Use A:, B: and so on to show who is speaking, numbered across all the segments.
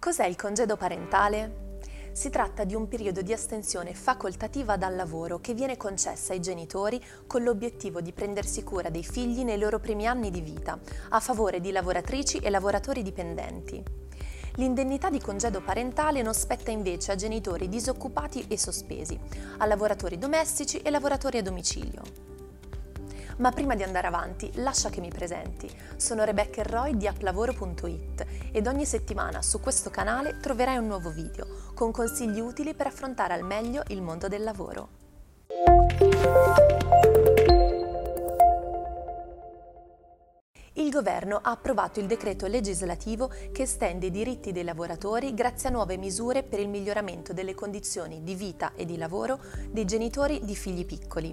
A: Cos'è il congedo parentale? Si tratta di un periodo di astensione facoltativa dal lavoro che viene concessa ai genitori con l'obiettivo di prendersi cura dei figli nei loro primi anni di vita, a favore di lavoratrici e lavoratori dipendenti. L'indennità di congedo parentale non spetta invece a genitori disoccupati e sospesi, a lavoratori domestici e lavoratori a domicilio. Ma prima di andare avanti, lascia che mi presenti. Sono Rebecca Roy di applavoro.it ed ogni settimana su questo canale troverai un nuovo video con consigli utili per affrontare al meglio il mondo del lavoro. Il governo ha approvato il decreto legislativo che estende i diritti dei lavoratori grazie a nuove misure per il miglioramento delle condizioni di vita e di lavoro dei genitori di figli piccoli.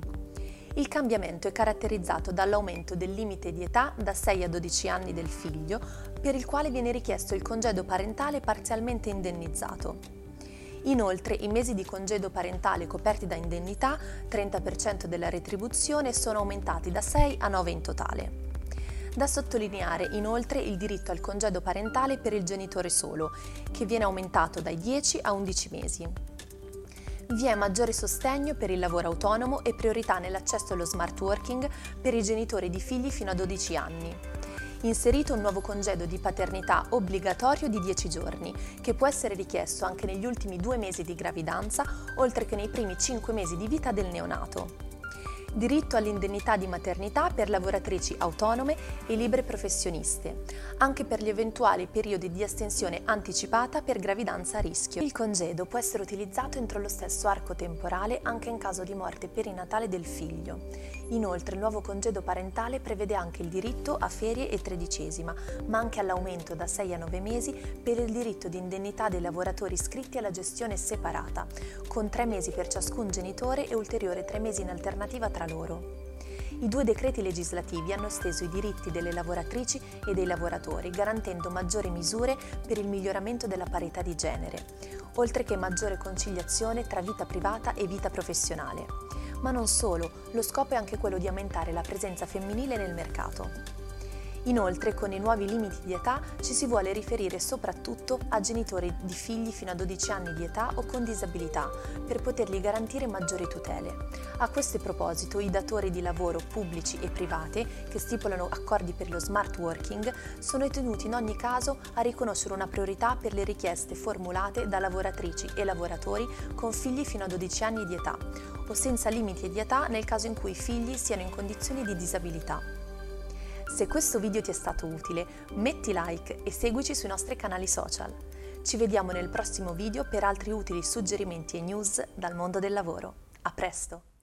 A: Il cambiamento è caratterizzato dall'aumento del limite di età da 6 a 12 anni del figlio, per il quale viene richiesto il congedo parentale parzialmente indennizzato. Inoltre i mesi di congedo parentale coperti da indennità, 30% della retribuzione, sono aumentati da 6 a 9 in totale. Da sottolineare inoltre il diritto al congedo parentale per il genitore solo, che viene aumentato dai 10 a 11 mesi. Vi è maggiore sostegno per il lavoro autonomo e priorità nell'accesso allo smart working per i genitori di figli fino a 12 anni. Inserito un nuovo congedo di paternità obbligatorio di 10 giorni, che può essere richiesto anche negli ultimi due mesi di gravidanza, oltre che nei primi 5 mesi di vita del neonato diritto all'indennità di maternità per lavoratrici autonome e libere professioniste, anche per gli eventuali periodi di astensione anticipata per gravidanza a rischio. Il congedo può essere utilizzato entro lo stesso arco temporale anche in caso di morte perinatale del figlio. Inoltre il nuovo congedo parentale prevede anche il diritto a ferie e tredicesima, ma anche all'aumento da 6 a 9 mesi per il diritto di indennità dei lavoratori iscritti alla gestione separata, con 3 mesi per ciascun genitore e ulteriore 3 mesi in alternativa loro. I due decreti legislativi hanno esteso i diritti delle lavoratrici e dei lavoratori, garantendo maggiori misure per il miglioramento della parità di genere, oltre che maggiore conciliazione tra vita privata e vita professionale. Ma non solo, lo scopo è anche quello di aumentare la presenza femminile nel mercato. Inoltre, con i nuovi limiti di età ci si vuole riferire soprattutto a genitori di figli fino a 12 anni di età o con disabilità, per potergli garantire maggiori tutele. A questo proposito, i datori di lavoro pubblici e privati che stipulano accordi per lo smart working sono tenuti in ogni caso a riconoscere una priorità per le richieste formulate da lavoratrici e lavoratori con figli fino a 12 anni di età o senza limiti di età nel caso in cui i figli siano in condizioni di disabilità. Se questo video ti è stato utile, metti like e seguici sui nostri canali social. Ci vediamo nel prossimo video per altri utili suggerimenti e news dal mondo del lavoro. A presto!